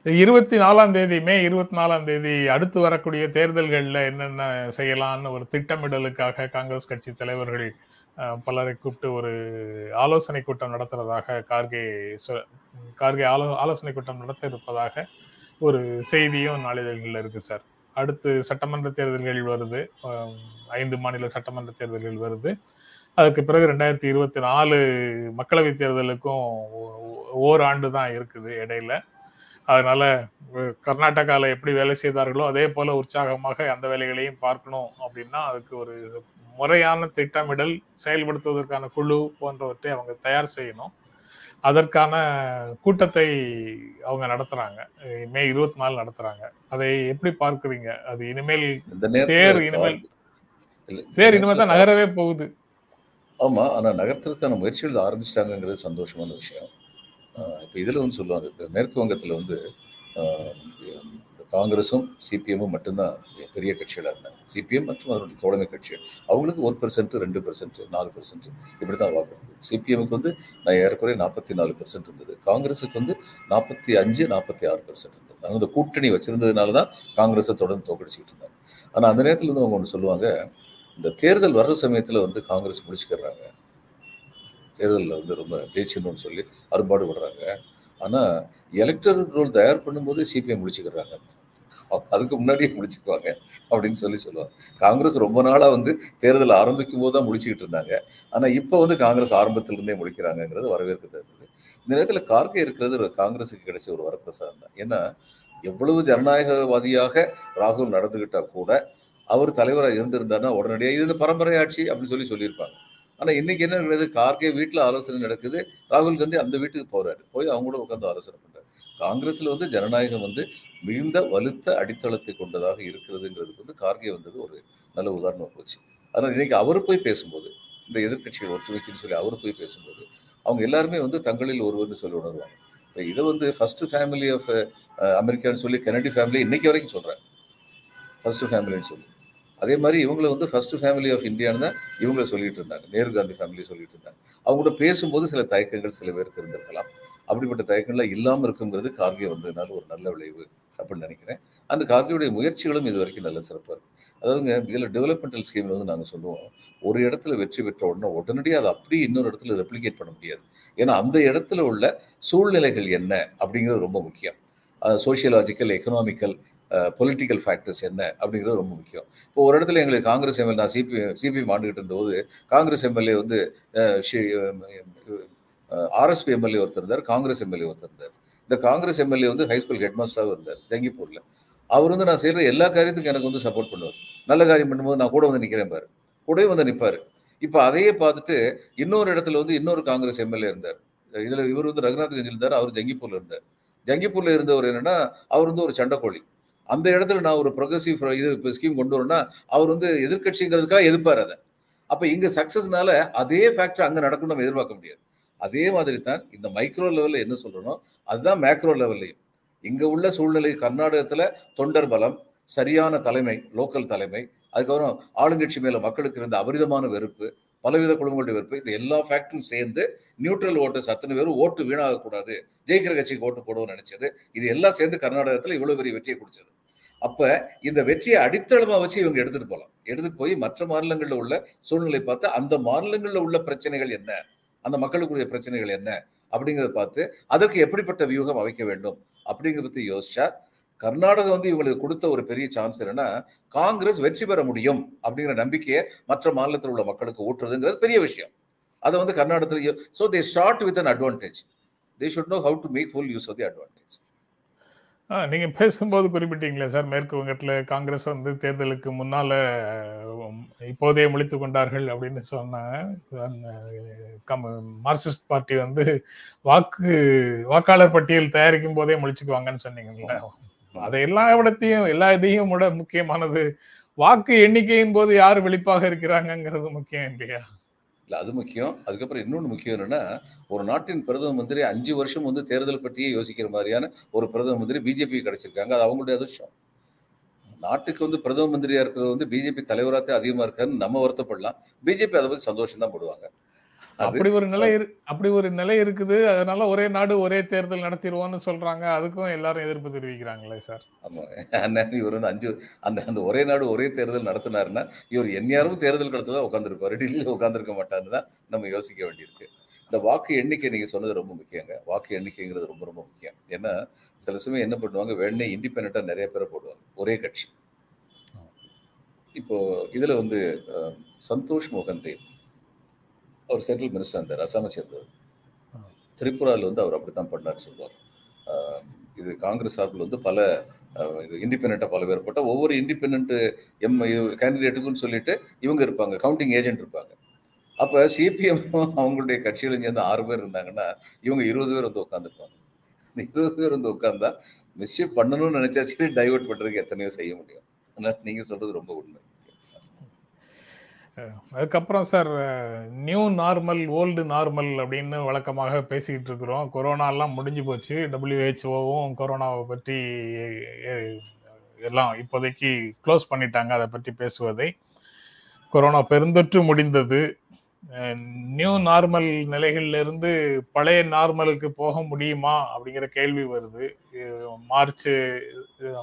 இருபத்தி நாலாம் தேதி மே இருபத்தி நாலாம் தேதி அடுத்து வரக்கூடிய தேர்தல்களில் என்னென்ன செய்யலாம்னு ஒரு திட்டமிடலுக்காக காங்கிரஸ் கட்சி தலைவர்கள் பலரை கூப்பிட்டு ஒரு ஆலோசனை கூட்டம் நடத்துறதாக கார்கே கார்கே ஆலோ ஆலோசனை கூட்டம் நடத்த இருப்பதாக ஒரு செய்தியும் நாளிதழ்களில் இருக்கு சார். அடுத்து சட்டமன்ற தேர்தல்கள் வருது. ஐந்து மாநில சட்டமன்ற தேர்தல்கள் வருது. அதுக்கு பிறகு ரெண்டாயிரத்தி இருபத்தி நாலு மக்களவை தேர்தலுக்கும் ஓராண்டு தான் இருக்குது இடையில. அதனால அஹ், கர்நாடகால எப்படி வேலை செய்தார்களோ அதே போல உற்சாகமாக அந்த வேலைகளையும் பார்க்கணும் அப்படின்னா அதுக்கு ஒரு முறையான திட்டமிடல் செயல்படுத்துவதற்கான குழு போன்றவற்றை அவங்க தயார் செய்யணும். அதற்கான கூட்டத்தை அவங்க நடத்துறாங்க. மே இருபத்தி நாலு நடத்துறாங்க. அதை எப்படி பார்க்கறீங்க? அது இனிமேல் தேர் இனிமேல் தேர் இனிமேல் தான் நகரவே போகுது. ஆமா ஆனா நகரத்திற்கான முயற்சிகள் ஆரம்பிச்சிட்டாங்கிறது சந்தோஷமான விஷயம். இப்போ இதில் வந்து சொல்லுவாங்க இப்போ மேற்கு வங்கத்தில் வந்து காங்கிரஸும் சிபிஎம்மும் மட்டும்தான் பெரிய கட்சிகளாக இருந்தாங்க. சிபிஎம் மற்றும் அதனுடைய தோழமை கட்சிகள் அவங்களுக்கு ஒரு பெர்சன்ட் ரெண்டு பெர்சன்ட் நாலு பெர்சன்ட் இப்படி தான் வாக்கு இருந்தது சிபிஎம்முக்கு வந்து நான் ஏறக்குறைய நாற்பத்தி நாலு பெர்சன்ட் இருந்தது. காங்கிரஸுக்கு வந்து நாற்பத்தி அஞ்சு நாற்பத்தி ஆறு பெர்சென்ட் இருந்தது. அவங்க இந்த கூட்டணி வச்சிருந்ததுனால தான் காங்கிரஸை தொடர்ந்து தோக்கடிச்சிக்கிட்டு இருந்தாங்க. ஆனால் அந்த நேரத்தில் வந்து அவங்க ஒன்று சொல்லுவாங்க இந்த தேர்தல் வர்ற சமயத்தில் வந்து காங்கிரஸ் முடிச்சுக்கிறாங்க. தேர்தலில் வந்து ரொம்ப ஜெயிச்சிடணும்னு சொல்லி அரும்பாடு விடுறாங்க ஆனால் எலக்டரல் ரோல் தயார் பண்ணும்போது சிபிஐ முடிச்சுக்கிறாங்க. அதுக்கு முன்னாடியே முடிச்சுக்குவாங்க அப்படின்னு சொல்லி சொல்லுவாங்க. காங்கிரஸ் ரொம்ப நாளாக வந்து தேர்தல் ஆரம்பிக்கும் போது தான் முடிச்சுக்கிட்டு இருந்தாங்க. ஆனால் இப்போ வந்து காங்கிரஸ் ஆரம்பத்திலிருந்தே முடிக்கிறாங்கங்கிறது வரவேற்கத்தக்கது. இந்த நேரத்தில் கார்கே இருக்கிறது ஒரு காங்கிரஸுக்கு கிடைச்ச ஒரு வரப்பிரசாதம் தான். ஏன்னா எவ்வளவு ஜனநாயகவாதியாக ராகுல் நடந்துகிட்டா கூட அவர் தலைவராக இருந்திருந்தாருன்னா உடனடியாக இது பரம்பரை ஆட்சி அப்படின்னு சொல்லி சொல்லியிருப்பாங்க. ஆனால் இன்னைக்கு என்ன நடக்குது? கார்கே வீட்டில் ஆலோசனை நடக்குது. ராகுல் காந்தி அந்த வீட்டுக்கு போறாரு. போய் அவங்க கூட உட்காந்து ஆலோசனை பண்றாரு. காங்கிரஸ்ல வந்து ஜனநாயகம் வந்து மிகுந்த வலுத்த அடித்தளத்தை கொண்டதாக இருக்கிறதுங்கிறதுக்கு வந்து கார்கே வந்தது ஒரு நல்ல உதாரணம் போச்சு. அதனால் இன்னைக்கு அவர் போய் பேசும்போது இந்த எதிர்கட்சிகள் ஒற்றுமைக்குன்னு சொல்லி அவர் போய் பேசும்போது அவங்க எல்லாருமே வந்து தங்களில் ஒருவர்னு சொல்லி உணர்வாங்க. இப்போ இதை வந்து ஃபர்ஸ்ட் ஃபேமிலி ஆஃப் அமெரிக்கான்னு சொல்லி கெனடி ஃபேமிலி இன்னைக்கு வரைக்கும் சொல்கிறேன் ஃபர்ஸ்ட் ஃபேமிலின்னு சொல்லி. அதே மாதிரி இவங்கள வந்து ஃபர்ஸ்ட் ஃபேமிலி ஆஃப் இந்தியான்னு தான் இவங்கள சொல்லிட்டு இருந்தாங்க. நேரு காந்தி ஃபேமிலி சொல்லிட்டு இருந்தாங்க. அவங்க கூட பேசும்போது சில தயக்கங்கள் சில பேருக்கு இருந்திருக்கலாம். அப்படிப்பட்ட தயக்கங்கள்லாம் இல்லாமல் இருக்குங்கிறது கார்கே வந்ததுனால ஒரு நல்ல விளைவு அப்படின்னு நினைக்கிறேன். அந்த கார்கேயுடைய முயற்சிகளும் இது வரைக்கும் நல்ல சிறப்பாக இருக்கு. அதாவதுங்க இதில் டெவலப்மெண்டல் ஸ்கீமில் வந்து நாங்கள் சொல்லுவோம் ஒரு இடத்துல வெற்றி பெற்ற உடனே உடனடியாக அதை அப்படியே இன்னொரு இடத்துல ரெப்ளிகேட் பண்ண முடியாது. ஏன்னா அந்த இடத்துல உள்ள சூழ்நிலைகள் என்ன அப்படிங்கிறது ரொம்ப முக்கியம். சோஷியலாஜிக்கல் எக்கனாமிக்கல் பொலிட்டிக்கல் ஃபேக்டர்ஸ் என்ன அப்படிங்கிறது ரொம்ப முக்கியம். இப்போ ஒரு இடத்துல எங்களுக்கு காங்கிரஸ் எம்எல்ஏ நான் சிபி சிபிஎம் ஆண்டுகிட்டு இருந்தபோது காங்கிரஸ் எம்எல்ஏ வந்து ஆர்எஸ்பி எம்எல்ஏ ஒருத்தர் இருந்தார் காங்கிரஸ் எம்எல்ஏ ஒருத்தர் இருந்தார். இந்த காங்கிரஸ் எம்எல்ஏ வந்து ஹைஸ்கூல் ஹெட் மாஸ்டராக இருந்தார் ஜங்கிப்பூரில். அவர் வந்து நான் செய்கிற எல்லா காரியத்துக்கும் எனக்கு வந்து சப்போர்ட் பண்ணுவார். நல்ல காரியம் பண்ணும்போது நான் கூட வந்து நிற்கிறேன் பாரு. கூடவே வந்து நிற்பார் இப்போ அதையே பார்த்துட்டு இன்னொரு இடத்துல வந்து இன்னொரு காங்கிரஸ் எம்எல்ஏ இருந்தார். இதில் இவர் வந்து ரகுநாத் கஞ்சில் இருந்தார் அவர் ஜங்கிப்பூரில் இருந்தார். ஜங்கிப்பூரில் இருந்தவர் என்னென்னா அவர் வந்து ஒரு சண்டைக்கோழி. அந்த இடத்துல நான் ஒரு ப்ரொக்ரஸிவ் இது இப்போ ஸ்கீம் கொண்டு வரேன்னா அவர் வந்து எதிர்கட்சிங்கிறதுக்காக எதிர்ப்பார் அதை. அப்போ இங்க சக்ஸஸ்னால அதே ஃபேக்டர் அங்கே நடக்கும்னு நம்ம எதிர்பார்க்க முடியாது. அதே மாதிரி தான் இந்த மைக்ரோ லெவல்ல என்ன சொல்கிறோம் அதுதான் மேக்ரோ லெவல்லையும் இங்க உள்ள சூழ்நிலை கர்நாடகத்தில் தொண்டர் பலம் சரியான தலைமை லோக்கல் தலைமை அதுக்கப்புறம் ஆளுங்கட்சி மேலே மக்களுக்கு இருந்த அபரிதமான வெறுப்பு பலவித குழுமங்களுடைய வெறுப்பு. இந்த எல்லா ஃபேக்டரும் சேர்ந்து நியூட்ரல் ஓட்டர்ஸ் அத்தனை பேரும் ஓட்டு வீணாகக்கூடாது. ஜெயிக்கிற கட்சிக்கு ஓட்டு போடுவோம்னு நினைச்சது. இது எல்லாம் சேர்ந்து கர்நாடகத்தில் இவ்வளவு பெரிய வெற்றியை கொடுத்தது. அப்ப இந்த வெற்றியை அடித்தளமா வச்சு இவங்க எடுத்துட்டு போகலாம் எடுத்துட்டு போய் மற்ற மாநிலங்களில் உள்ள சூழ்நிலை பார்த்து அந்த மாநிலங்களில் உள்ள பிரச்சனைகள் என்ன? அந்த மக்களுக்குரிய பிரச்சனைகள் என்ன? அப்படிங்கிறத பார்த்து அதற்கு எப்படிப்பட்ட வியூகம் அமைக்க வேண்டும்? அப்படிங்கிறத பத்தி யோசிச்சா கர்நாடகா வந்து இவங்களுக்கு கொடுத்த ஒரு பெரிய சான்ஸ் என்னன்னா காங்கிரஸ் வெற்றி பெற முடியும் அப்படிங்கிற நம்பிக்கையை மற்ற மாநிலத்தில் உள்ள மக்களுக்கு ஊட்டுறதுங்கிறது பெரிய விஷயம். அதை வந்து கர்நாடகத்தில் so they start with an advantage they should know how to make full use of the advantage ah, நீங்க பேசும்போது குறிப்பிட்டீங்களே சார் மேற்கு வங்கத்துல காங்கிரஸ் வந்து தேர்தலுக்கு முன்னால இப்போதே முழித்து கொண்டார்கள் அப்படின்னு சொன்னாங்க மார்க்சிஸ்ட் பார்ட்டி வந்து வாக்கு வாக்காளர் பட்டியல் தயாரிக்கும் போதே முழிச்சுக்குவாங்கன்னு சொன்னீங்கல்ல? அதை எல்லா விடத்தையும் எல்லா இதையும் விட முக்கியமானது வாக்கு எண்ணிக்கையின் போது யார் வெளிப்பாக இருக்கிறாங்கங்கிறது முக்கியம் இல்லையா? இல்லை அது முக்கியம். அதுக்கப்புறம் இன்னொன்று முக்கியம் என்னன்னா ஒரு நாட்டின் பிரதம மந்திரி அஞ்சு வருஷம் வந்து தேர்தல் பற்றியே யோசிக்கிற மாதிரியான ஒரு பிரதம மந்திரி பிஜேபி கிடைச்சிருக்காங்க. அது அவங்களுடைய அதிர்ஷ்டம். நாட்டுக்கு வந்து பிரதம மந்திரியா இருக்கிறது வந்து பிஜேபி தலைவராக அதிகமா இருக்காருன்னு நம்ம வருத்தப்படலாம். பிஜேபி அதை பத்தி சந்தோஷம் தான் போடுவாங்க. அப்படி ஒரு நிலை அப்படி ஒரு நிலை இருக்குது. அதனால ஒரே நாடு ஒரே தேர்தல் நடத்திடுவோம்னு சொல்றாங்க. அதுக்கும் எல்லாரும் எதிர்ப்பு தெரிவிக்கிறாங்களே சார். ஆமா. இவர் வந்து அஞ்சு அந்த அந்த ஒரே நாடு ஒரே தேர்தல் நடத்தினாருன்னா இவர் எந்நேரமும் தேர்தல் கடத்துல தான் உட்காந்துருப்பாரு டெல்லியில் உட்காந்துருக்க மாட்டாருன்னு தான் நம்ம யோசிக்க வேண்டியிருக்கு. இந்த வாக்கு எண்ணிக்கை நீங்க சொன்னது ரொம்ப முக்கியங்க. வாக்கு எண்ணிக்கைங்கிறது ரொம்ப ரொம்ப முக்கியம். ஏன்னா சில சமயம் என்ன பண்ணுவாங்க வேணே இண்டிபெண்டா நிறைய பேரை போடுவாங்க. ஒரே கட்சி. இப்போ இதுல வந்து சந்தோஷ் மோகன் தேவ். அவர் சென்ட்ரல் மினிஸ்டர் இருந்தார் அசாமை சேர்ந்தவர் திரிபுராவில் வந்து அவர் அப்படித்தான் பண்ணார்னு சொல்லுவார் இது காங்கிரஸ் சார்பில் வந்து பல இது இண்டிபெண்ட்டாக பல பேர் போட்டால் ஒவ்வொரு இண்டிபெண்ட் எம் கேண்டிடேட்டுக்குன்னு சொல்லிட்டு இவங்க இருப்பாங்க கவுண்டிங் ஏஜென்ட் இருப்பாங்க. அப்போ சிபிஎம் அவங்களுடைய கட்சியில சேர்ந்து ஆறு பேர் இருந்தாங்கன்னா இவங்க இருபது பேர் வந்து உட்காந்துருப்பாங்க இந்த இருபது பேர் வந்து உட்காந்தா மிஸ்ஷிப் பண்ணணும்னு நினைச்சாச்சு சரி டைவர்ட் எத்தனையோ செய்ய முடியும். ஆனால் நீங்கள் சொல்கிறது ரொம்ப உண்மை. அதுக்கப்புறம் sir new normal old normal அப்படின்னு வழக்கமாக பேசிக்கிட்டு இருக்கிறோம். கொரோனா எல்லாம் முடிஞ்சு போச்சு. டபிள்யூஹெச்ஓவும் கொரோனாவை பற்றி எல்லாம் இப்போதைக்கு க்ளோஸ் பண்ணிட்டாங்க. அதை பற்றி பேசுவதை. கொரோனா பெருந்தொற்று முடிந்தது. நியூ நார்மல் நிலைகளிலிருந்து பழைய நார்மலுக்கு போக முடியுமா அப்படிங்கிற கேள்வி வருது. மார்ச்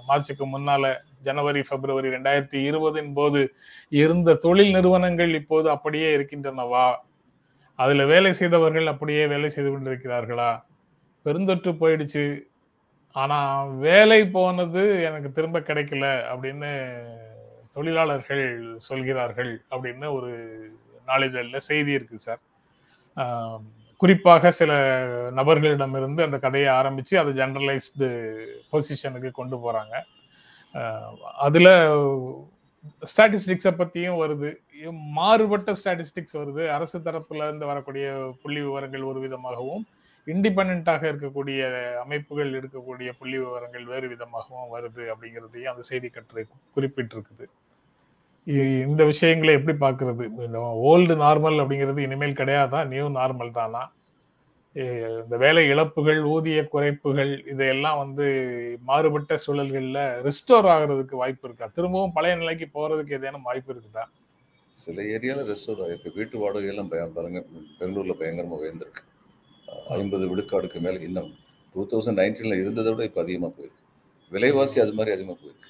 மார்ச்சுக்கு முன்னால ஜனவரி பிப்ரவரி ரெண்டாயிரத்தி இருபதின் போது இருந்த தொழில் நிறுவனங்கள் இப்போது அப்படியே இருக்கின்றனவா? அதுல வேலை செய்தவர்கள் அப்படியே வேலை செய்து கொண்டிருக்கிறார்களா? பெருந்தொற்று போயிடுச்சு. ஆனா வேலை போனது எனக்கு திரும்ப கிடைக்கல அப்படின்னு தொழிலாளர்கள் சொல்கிறார்கள் அப்படின்னு ஒரு நாளிதழில் செய்தி இருக்கு சார். குறிப்பாக சில நபர்களிடமிருந்து அந்த கதையை ஆரம்பித்து அதை ஜென்ரலைஸ்டு பொசிஷனுக்கு கொண்டு போகிறாங்க அதில் ஸ்டாட்டிஸ்டிக்ஸை பற்றியும் வருது. மாறுபட்ட ஸ்டாட்டிஸ்டிக்ஸ் வருது. அரசு தரப்புல இருந்து வரக்கூடிய புள்ளி விவரங்கள் ஒரு விதமாகவும் இண்டிபெண்ட்டாக இருக்கக்கூடிய அமைப்புகள் இருக்கக்கூடிய புள்ளி விவரங்கள் வேறு விதமாகவும் வருது அப்படிங்கிறதையும் அந்த செய்தி கட்டுரை குறிப்பிட்டிருக்குது. இந்த விஷயங்களை எப்படி பார்க்கிறது ஓல்டு நார்மல் அப்படிங்கிறது இனிமேல் கிடையாதா? நியூ நார்மல் தானா? இந்த வேலை இழப்புகள் ஊதிய குறைப்புகள் இதையெல்லாம் வந்து மாறுபட்ட சூழல்களில் ரிஸ்டோர் ஆகுறதுக்கு வாய்ப்பு இருக்கா? திரும்பவும் பழைய நிலைக்கு போகிறதுக்கு ஏதேனும் வாய்ப்பு இருக்குதா? சில ஏரியாவில் ரெஸ்டோர் ஆகிருக்கு வீட்டு வாடகையெல்லாம் பாருங்க பெங்களூரில் பயங்கரமாக உயர்ந்திருக்கு. ஐம்பது விழுக்காடுக்கு மேலே இன்னும். டூ தௌசண்ட் நைன்டீனில் இருந்ததை விட இப்போ அதிகமாக போயிருக்கு. விலைவாசி அது மாதிரி அதிகமாக போயிருக்கு.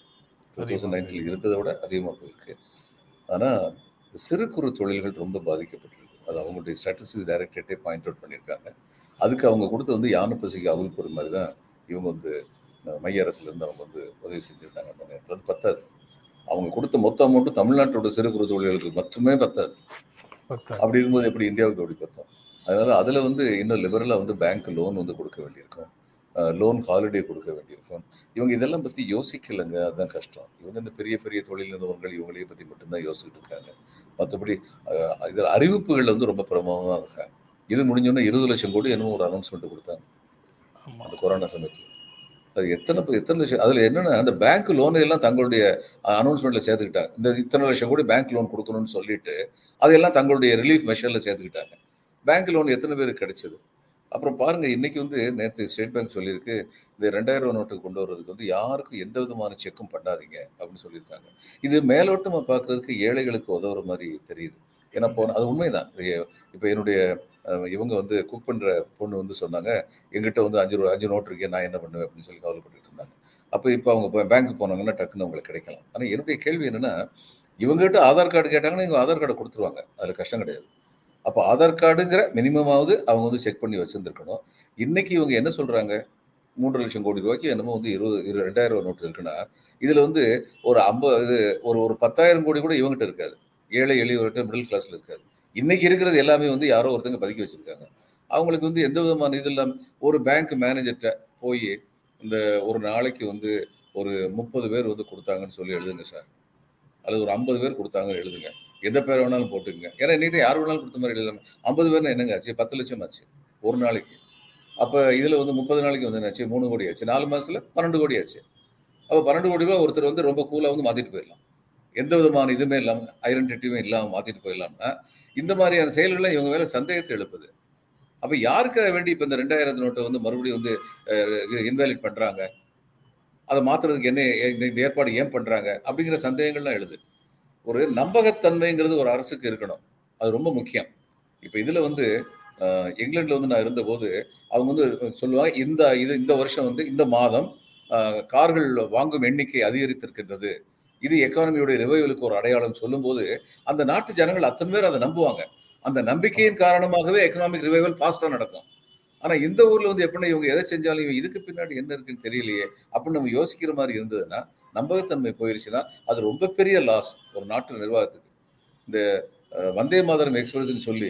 டூ தௌசண்ட் நைன்டீன்ல இருந்ததை விட அதிகமாக போயிருக்கு. ஆனால் சிறு குறு தொழில்கள் ரொம்ப பாதிக்கப்பட்டிருக்கு. அது அவங்களுடைய ஸ்டாட்டிஸ்டிக்ஸ் டைரக்டரேட்டே பாயிண்ட் அவுட் பண்ணியிருக்காங்க. அதுக்கு அவங்க கொடுத்து வந்து யானை பசிக்கு அவுள் பொறு மாதிரி தான் இவங்க வந்து மைய அரசுல இருந்து அவங்க வந்து உதவி செஞ்சிருந்தாங்க அந்த நேரத்தில். அது பத்தாது. அவங்க கொடுத்த மொத்த அமௌண்ட்டு தமிழ்நாட்டோட சிறு குறு தொழில்களுக்கு மட்டுமே பத்தாது. பத்தாது. அப்படி இருக்கும்போது எப்படி இந்தியாவுக்கு அப்படி பார்த்தோம் அதனால அதில் வந்து இன்னும் லிபரலாக வந்து பேங்க் லோன் வந்து கொடுக்க வேண்டியிருக்கும். லோன் ஹாலிடே கொடுக்க வேண்டியிருக்கும் இவங்க இதெல்லாம் பற்றி யோசிக்கலைங்க. அதுதான் கஷ்டம். இவங்க இந்த பெரிய பெரிய தொழில் நிறுவனங்கள் இவங்களையே பற்றி மட்டும்தான் யோசிச்சுட்டு இருக்காங்க. மற்றபடி இதில் அறிவிப்புகள் வந்து ரொம்ப பிரமாதமாக இருக்காங்க. இது முடிஞ்சோன்னா இருபது லட்சம் கோடி என்னமோ ஒரு அனௌன்ஸ்மெண்ட் கொடுத்தாங்க. அந்த கொரோனா சமயத்தில். அது எத்தனை எத்தனை லட்சம் அதில் என்னன்னா அந்த பேங்க் லோனை எல்லாம் தங்களுடைய அனௌன்ஸ்மெண்ட்ல சேர்த்துக்கிட்டாங்க. இந்த இத்தனை லட்சம் கோடி பேங்க் லோன் கொடுக்கணும்னு சொல்லிட்டு அதையெல்லாம் தங்களுடைய ரிலீஃப் மெஷர்ல சேர்த்துக்கிட்டாங்க. பேங்க் லோன் எத்தனை பேருக்கு கிடைச்சது? அப்புறம் பாருங்க இன்னைக்கு வந்து நேற்று ஸ்டேட் பேங்க் சொல்லியிருக்கு இந்த ரெண்டாயிரம் ரூபா நோட்டு கொண்டு வர்றதுக்கு வந்து யாருக்கும் எந்த விதமான செக்கும் பண்ணாதீங்க அப்படின்னு சொல்லியிருக்காங்க. இது மேலோட்டமாக பார்க்கறதுக்கு ஏழைகளுக்கு உதவுற மாதிரி தெரியுது. ஏன்னா போன அது உண்மைதான். இப்போ என்னுடைய இவங்க வந்து குக் பண்ணுற பொண்ணு வந்து சொன்னாங்க எங்கிட்ட வந்து அஞ்சு ரூபா அஞ்சு நோட்டு இருக்கே நான் என்ன பண்ணுவேன்? அப்படின்னு சொல்லி கவலைப்பட்டுட்டு இருந்தாங்க. அப்போ இப்போ அவங்க பேங்க் போனாங்கன்னா டக்குன்னு அவங்களுக்கு கிடைக்கலாம். ஆனால் என்னுடைய கேள்வி என்னென்னா இவங்ககிட்ட ஆதார் கார்டு கேட்டாங்கன்னா இவங்க ஆதார் கார்டை கொடுத்துருவாங்க. அதில் கஷ்டம் கிடையாது. அப்போ ஆதார் கார்டுங்கிற மினிமமாவது அவங்க வந்து செக் பண்ணி வச்சுருந்துருக்கணும். இன்னைக்கு இவங்க என்ன சொல்கிறாங்க மூன்று லட்சம் கோடி ரூபாய்க்கு என்னமோ வந்து இருபது இரு ரெண்டாயிரம் ரூபா நோட்டு இருக்குன்னா இதில் வந்து ஒரு ஐம்பது இது ஒரு ஒரு பத்தாயிரம் கோடி கூட இவங்ககிட்ட இருக்காது. ஏழை எளியவர்கிட்ட மிடில் கிளாஸில் இருக்காது. இன்னைக்கு இருக்கிறது எல்லாமே வந்து யாரோ ஒருத்தங்க பதுக்கி வச்சுருக்காங்க. அவங்களுக்கு வந்து எந்த விதமான இது இல்லாமல் ஒரு பேங்க் மேனேஜர்கிட்ட போய் இந்த ஒரு நாளைக்கு வந்து ஒரு முப்பது பேர் வந்து கொடுத்தாங்கன்னு சொல்லி எழுதுங்க சார். அல்லது ஒரு ஐம்பது பேர் கொடுத்தாங்கன்னு எழுதுங்க. எந்த பேர் வேணாலும் போட்டுக்கங்க. ஏன்னா இன்னைக்கு யார் வேணாலும் கொடுத்த மாதிரி இல்லை ஐம்பது பேர்னா என்னங்க ஆச்சு? பத்து லட்சம் ஆச்சு. ஒரு நாளைக்கு. அப்போ இதில் வந்து முப்பது நாளைக்கு வந்து என்னாச்சு? மூணு கோடி ஆச்சு. நாலு மாதத்தில் பன்னெண்டு கோடி ஆச்சு. அப்போ பன்னெண்டு கோடி ரூபா ஒருத்தர் வந்து ரொம்ப கூலாக வந்து மாற்றிட்டு போயிடலாம். எந்த விதமான இதுவுமே இல்லாமல் ஐடென்டிட்டியுமே இல்லாமல் மாற்றிட்டு போயிடலாம்னா இந்த மாதிரியான செயல்களை இவங்க மேலே சந்தேகத்தை எழுப்புது. அப்போ யாருக்காக வேண்டி இப்போ இந்த ரெண்டாயிரத்து நோட்டை வந்து மறுபடியும் வந்து இன்வேலிட் பண்ணுறாங்க அதை மாற்றுறதுக்கு என்ன இந்த ஏற்பாடு ஏன் பண்ணுறாங்க அப்படிங்கிற சந்தேகங்கள்லாம் எழுது. ஒரு நம்பகத்தன்மைங்கிறது ஒரு அரசுக்கு இருக்கணும். அது ரொம்ப முக்கியம். இப்போ இதில் வந்து இங்கிலாண்டில் வந்து நான் இருந்தபோது அவங்க வந்து சொல்லுவாங்க இந்த இது இந்த வருஷம் வந்து இந்த மாதம் கார்கள் வாங்கும் எண்ணிக்கை அதிகரித்திருக்கின்றது. இது எக்கானமியோட ரிவைவலுக்கு ஒரு அடையாளம் சொல்லும்போது அந்த நாட்டு ஜனங்கள் அத்தனை பேர் அதை நம்புவாங்க. அந்த நம்பிக்கையின் காரணமாகவே எக்கனாமிக் ரிவைவல் ஃபாஸ்ட்டாக நடக்கும். ஆனால் இந்த ஊரில் வந்து எப்படின்னா இவங்க எதை செஞ்சாலும் இவங்க இதுக்கு பின்னாடி என்ன இருக்குன்னு தெரியலையே அப்படின்னு நம்ம யோசிக்கிற மாதிரி இருந்ததுன்னா நம்பகத்தன்மை போயிருச்சுன்னா அது ரொம்ப பெரிய லாஸ் ஒரு நாட்டு நிர்வாகத்துக்கு. இந்த வந்தே மாதரம் எக்ஸ்பிரஸ்ன்னு சொல்லி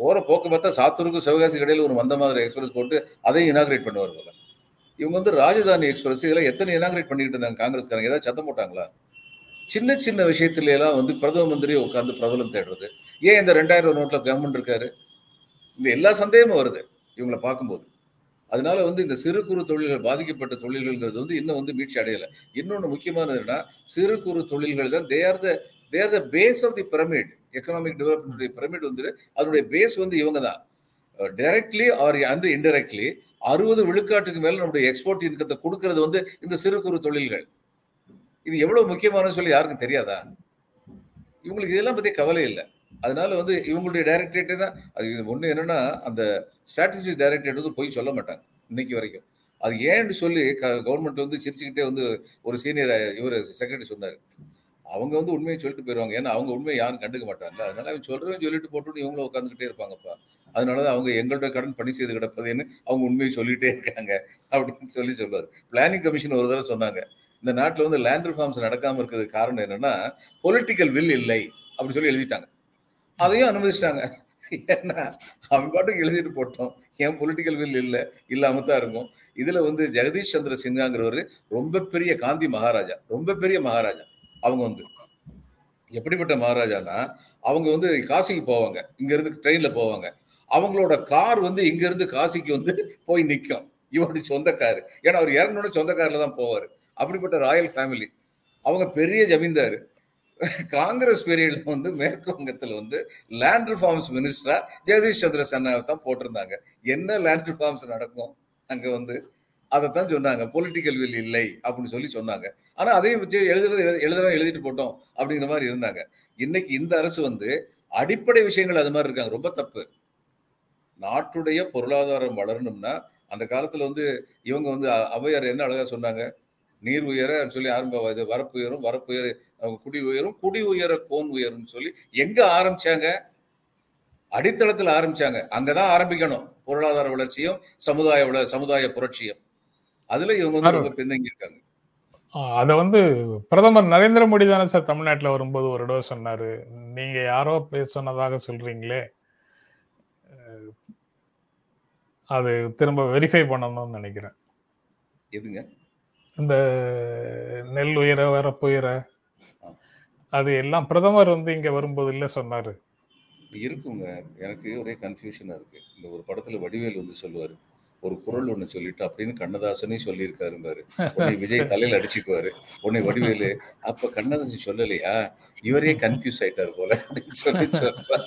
போகிற போக்கு பார்த்தா சாத்தூருக்கும் சிவகாசிக்கு இடையில ஒரு வந்த மாதிரி எக்ஸ்பிரஸ் போட்டு அதையும் இனாகிரேட் பண்ணுவார் போல. இவங்க வந்து ராஜதானி எக்ஸ்பிரஸ் இதெல்லாம் எத்தனை இனாகிரேட் பண்ணிக்கிட்டு இருந்தாங்க காங்கிரஸ்காரங்க? ஏதாவது சத்தம் போட்டாங்களா? சின்ன சின்ன விஷயத்துல எல்லாம் வந்து பிரதம மந்திரி உட்காந்து பிரபலம் தேடுறது. ஏன் இந்த ரெண்டாயிரம் நோட்டில் கவர்மெண்ட் இருக்காரு? இந்த எல்லா சந்தேகமும் வருது இவங்களை பார்க்கும்போது. அதனால வந்து இந்த சிறு குறு தொழில்கள் பாதிக்கப்பட்ட தொழில்கள்ங்கிறது வந்து இன்னும் வந்து மீட்சி அடையல. இன்னொன்று முக்கியமானதுன்னா சிறு குறு தொழில்கள் தான் they are the they are the base of the pyramid economic development pyramid வந்து அதனுடைய பேஸ் வந்து இவங்க தான். டைரக்ட்லி ஆர் அண்ட் இன்டெரக்ட்லி அறுபது விழுக்காட்டுக்கு மேல நம்முடைய எக்ஸ்போர்ட் இன்கத்தை கொடுக்கறது வந்து இந்த சிறு குறு தொழில்கள். இது எவ்வளவு முக்கியமானு சொல்லி யாருக்கும் தெரியாதா? இவங்களுக்கு இதெல்லாம் பத்தி கவலை இல்லை. அதனால வந்து இவங்களுடைய டைரக்டரேட்டே தான். அது ஒன்று என்னன்னா அந்த ஸ்ட்ராட்டஜி டைரக்டரேட் வந்து போய் சொல்ல மாட்டாங்க இன்னைக்கு வரைக்கும். அது ஏன்னு சொல்லி கவர்மெண்ட் வந்து சிரிச்சுக்கிட்டே வந்து ஒரு சீனியர் இவர் செக்ரட்டரி சொன்னார். அவங்க வந்து உண்மையை சொல்லிட்டு போயிடுவாங்க ஏன்னா அவங்க உண்மையை யாரும் கண்டுக்க மாட்டாங்க. அதனால அவங்க சொல்றவங்க சொல்லிட்டு போட்டு இவங்களும் உட்காந்துக்கிட்டே இருப்பாங்கப்பா. அதனாலதான் அவங்க எங்களோட கடன் பணி செய்து கிடப்பதுன்னு அவங்க உண்மையை சொல்லிட்டே இருக்காங்க அப்படின்னு சொல்லி சொல்லுவார். பிளானிங் கமிஷன் ஒரு தடவை சொன்னாங்க. இந்த நாட்டில் வந்து லேண்ட் ரிஃபார்ம்ஸ் நடக்காம இருக்கிறதுக்கு காரணம் என்னன்னா பொலிட்டிக்கல் வில் இல்லை அப்படின்னு சொல்லி எழுதிட்டாங்க. அதையும் அனுமதிச்சிட்டாங்க. ஏன்னா அவன் பாட்டுக்கு எழுதிட்டு போட்டோம். ஏன் பொலிட்டிக்கல் வில் இல்லை இல்லாம தான் இருக்கும். இதுல வந்து ஜெகதீஷ் சந்திர சின்ஹாங்கிறவர் ரொம்ப பெரிய காந்தி மகாராஜா ரொம்ப பெரிய மகாராஜா. அவங்க வந்து எப்படிப்பட்ட மகாராஜானா அவங்க வந்து காசிக்கு போவாங்க. இங்க இருந்து ட்ரெயின்ல போவாங்க. அவங்களோட கார் வந்து இங்க இருந்து காசிக்கு வந்து போய் நிற்கும் இவருடைய சொந்த கார் ஏன்னா அவர் இறங்கணும்னு சொந்த கார்ல தான் போவார். அப்படிப்பட்ட ராயல் ஃபேமிலி அவங்க பெரிய ஜமீன்தார். காங்கிரஸ் பீரியட்ல வந்து மேற்கு வங்கத்தில் வந்து லேண்ட் ரிஃபார்ம்ஸ் மினிஸ்டரா ஜெகதீஷ் சந்திர சன்னாவை தான் போட்டிருந்தாங்க. என்ன லேண்ட் ரிஃபார்ம்ஸ் நடக்கும்? அங்கே வந்து அதைத்தான் சொன்னாங்க. பொலிட்டிக்கல் வில் இல்லை அப்படின்னு சொல்லி சொன்னாங்க. ஆனால் அதையும் வச்சு எழுதுறது எழுதுறோம் எழுதிட்டு போட்டோம் அப்படிங்கிற மாதிரி இருந்தாங்க. இன்னைக்கு இந்த அரசு வந்து அடிப்படை விஷயங்கள் அது மாதிரி இருக்காங்க. ரொம்ப தப்பு. நாட்டுடைய பொருளாதாரம் வளரணும்னா அந்த காலத்தில் வந்து இவங்க வந்து அவையார் என்ன அழகாக சொன்னாங்க? நீர் உயர சொல்லி ஆரம்ப இது வரப்பு உயரும் வரப்பு உயர குடி உயரும் குடி உயர கோன் உயரும் சொல்லி எங்க ஆரம்பிச்சாங்க? அடித்தளத்தில் ஆரம்பிச்சாங்க. அங்கதான் ஆரம்பிக்கணும். பொருளாதார வளர்ச்சியும் சமுதாய சமுதாய புரட்சியும். அதுல இவங்க வந்து ரொம்ப பின்தங்கி இருக்காங்க. அத வந்து பிரதமர் நரேந்திர மோடி தானே சார் தமிழ்நாட்டுல வரும்போது ஒரு தடவை சொன்னாரு. நீங்க யாரோ சொன்னதாக சொல்றீங்களே. அது திரும்ப வெரிஃபை பண்ணணும்னு நினைக்கிறேன். எதுங்க? இந்த நெல் உயர வரப்பு உயர அது எல்லாம் பிரதமர் வந்து இங்க வரும்போது இல்ல சொன்னாரு. இருக்குங்க. எனக்கு ஒரே கன்ஃபியூஷனா இருக்கு. இந்த ஒரு படத்துல வடிவேல் வந்து சொல்லுவாரு. ஒரு குரல் ஒண்ணு சொல்லிட்டு அப்படின்னு கண்ணதாசனே சொல்லியிருக்காரும்பாரு. உன்னை விஜய் தலையில அடிச்சுக்குவாரு. உன்னை வடிவேலு அப்ப கண்ணதாசன் சொல்லலையா? இவரே கன்ஃபியூஸ் ஆயிட்டாரு போல அப்படின்னு சொல்லி சொல்றாரு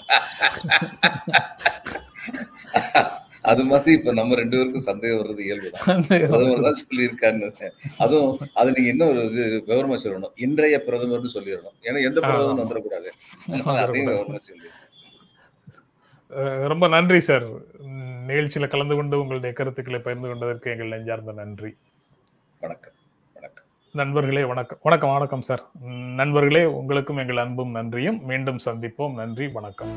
அது மாதிரி இப்ப நம்ம ரெண்டு பேருக்கும் சந்தேகம் வர்றது இயல்புதான். பிரதமர் சொல்லியிருக்காருன்னு அதுவும் அது நீங்க இன்னொரு இது விவரமா சொல்லணும். இன்றைய பிரதமர்னு சொல்லிடணும். ஏன்னா எந்த பிரதமர் வந்துடக்கூடாது. அதையும் விவரமா சொல்லி. ரொம்ப நன்றி சார். நிகழ்ச்சியில கலந்து கொண்டு உங்களுடைய கருத்துக்களை பகிர்ந்து கொண்டதற்கு எங்கள் நெஞ்சார்ந்த நன்றி. வணக்கம். வணக்கம். நண்பர்களே வணக்கம். வணக்கம் வணக்கம் சார். நண்பர்களே உங்களுக்கும் எங்கள் அன்பும் நன்றியும். மீண்டும் சந்திப்போம். நன்றி வணக்கம்.